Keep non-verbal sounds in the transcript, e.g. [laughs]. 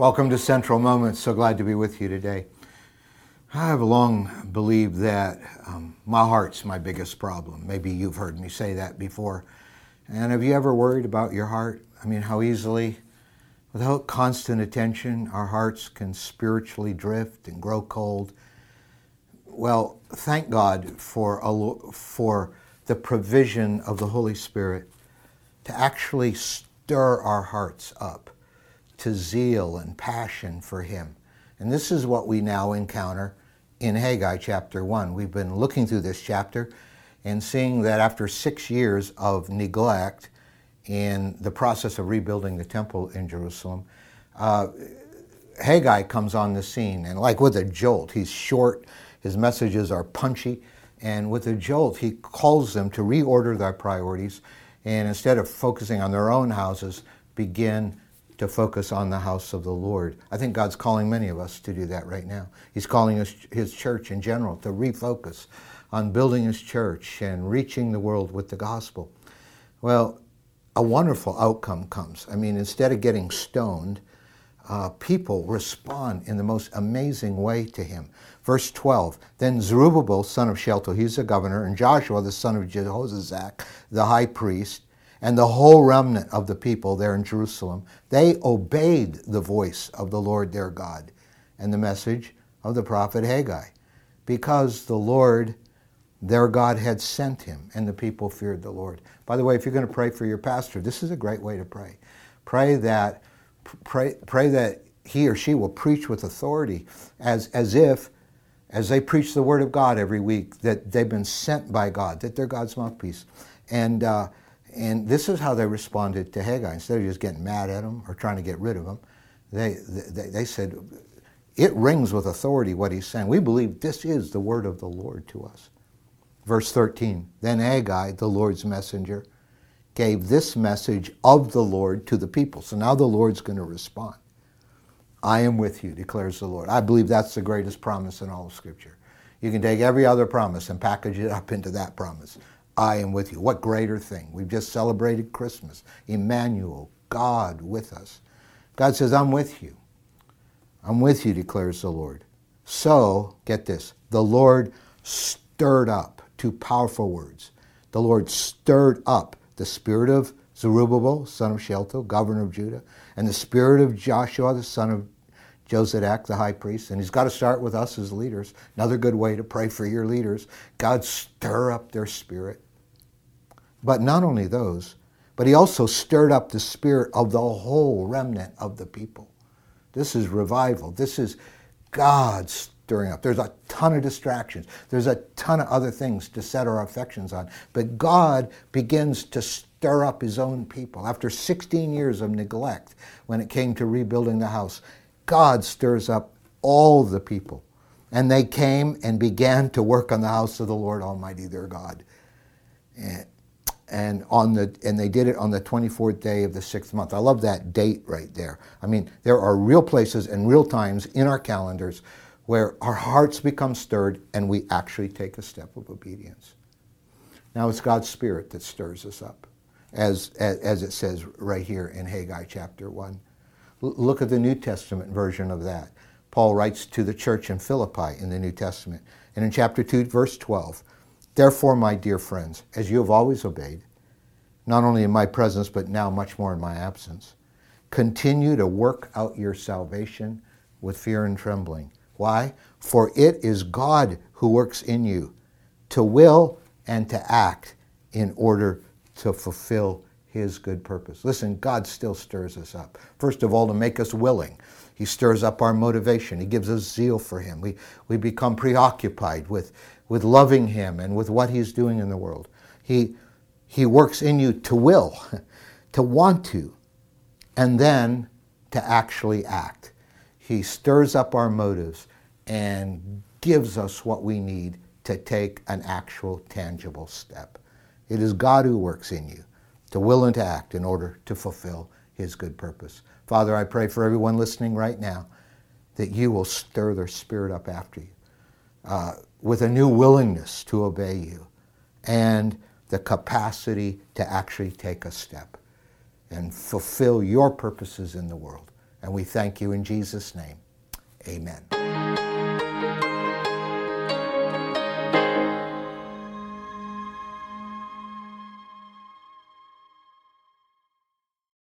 Welcome to Central Moments. So glad to be with you today. I have long believed that um, my heart's my biggest problem. Maybe you've heard me say that before. And have you ever worried about your heart? I mean, how easily, without constant attention, our hearts can spiritually drift and grow cold. Well, thank God for, a, for the provision of the Holy Spirit to actually stir our hearts up to zeal and passion for Him. And this is what we now encounter in Haggai chapter 1. We've been looking through this chapter and seeing that after six years of neglect in the process of rebuilding the temple in Jerusalem, uh, Haggai comes on the scene, and like with a jolt, he's short, his messages are punchy, and with a jolt, he calls them to reorder their priorities, and instead of focusing on their own houses, begin to focus on the house of the Lord. I think God's calling many of us to do that right now. He's calling us, His church in general to refocus on building His church and reaching the world with the gospel. Well, a wonderful outcome comes. I mean, instead of getting stoned, uh, people respond in the most amazing way to him. Verse 12 Then Zerubbabel, son of Shealtiel, he's the governor, and Joshua, the son of Jehozadak, the high priest, and the whole remnant of the people there in Jerusalem, they obeyed the voice of the Lord their God and the message of the prophet Haggai, because the Lord their God had sent him, and the people feared the Lord. By the way, if you're going to pray for your pastor, this is a great way to pray. Pray that, pray, pray that he or she will preach with authority, as, as if, as they preach the word of God every week, that they've been sent by God, that they're God's mouthpiece. And uh, and this is how they responded to Haggai. Instead of just getting mad at him or trying to get rid of him, they, they, they said, It rings with authority what he's saying. We believe this is the word of the Lord to us. Verse 13 Then Haggai, the Lord's messenger, gave this message of the Lord to the people. So now the Lord's going to respond. I am with you, declares the Lord. I believe that's the greatest promise in all of Scripture. You can take every other promise and package it up into that promise. I am with you. What greater thing? We've just celebrated Christmas. Emmanuel, God with us. God says, I'm with you. I'm with you, declares the Lord. So, get this the Lord stirred up, two powerful words. The Lord stirred up the spirit of Zerubbabel, son of Shealtiel, governor of Judah, and the spirit of Joshua, the son of Jozadak, the high priest, and he's got to start with us as leaders. Another good way to pray for your leaders. God, stir up their spirit. But not only those, but he also stirred up the spirit of the whole remnant of the people. This is revival. This is God stirring up. There's a ton of distractions. There's a ton of other things to set our affections on. But God begins to stir up his own people. After 16 years of neglect, when it came to rebuilding the house, God stirs up all the people. And they came and began to work on the house of the Lord Almighty their God. And, and on the and they did it on the 24th day of the sixth month. I love that date right there. I mean, there are real places and real times in our calendars where our hearts become stirred and we actually take a step of obedience. Now it's God's Spirit that stirs us up, as, as, as it says right here in Haggai chapter 1. Look at the New Testament version of that. Paul writes to the church in Philippi in the New Testament. And in chapter 2, verse 12, Therefore, my dear friends, as you have always obeyed, not only in my presence, but now much more in my absence, continue to work out your salvation with fear and trembling. Why? For it is God who works in you to will and to act in order to fulfill his good purpose. Listen, God still stirs us up. First of all, to make us willing. He stirs up our motivation. He gives us zeal for him. We, we become preoccupied with, with loving him and with what he's doing in the world. He, he works in you to will, [laughs] to want to, and then to actually act. He stirs up our motives and gives us what we need to take an actual, tangible step. It is God who works in you to will and to act in order to fulfill his good purpose. Father, I pray for everyone listening right now that you will stir their spirit up after you uh, with a new willingness to obey you and the capacity to actually take a step and fulfill your purposes in the world. And we thank you in Jesus' name. Amen.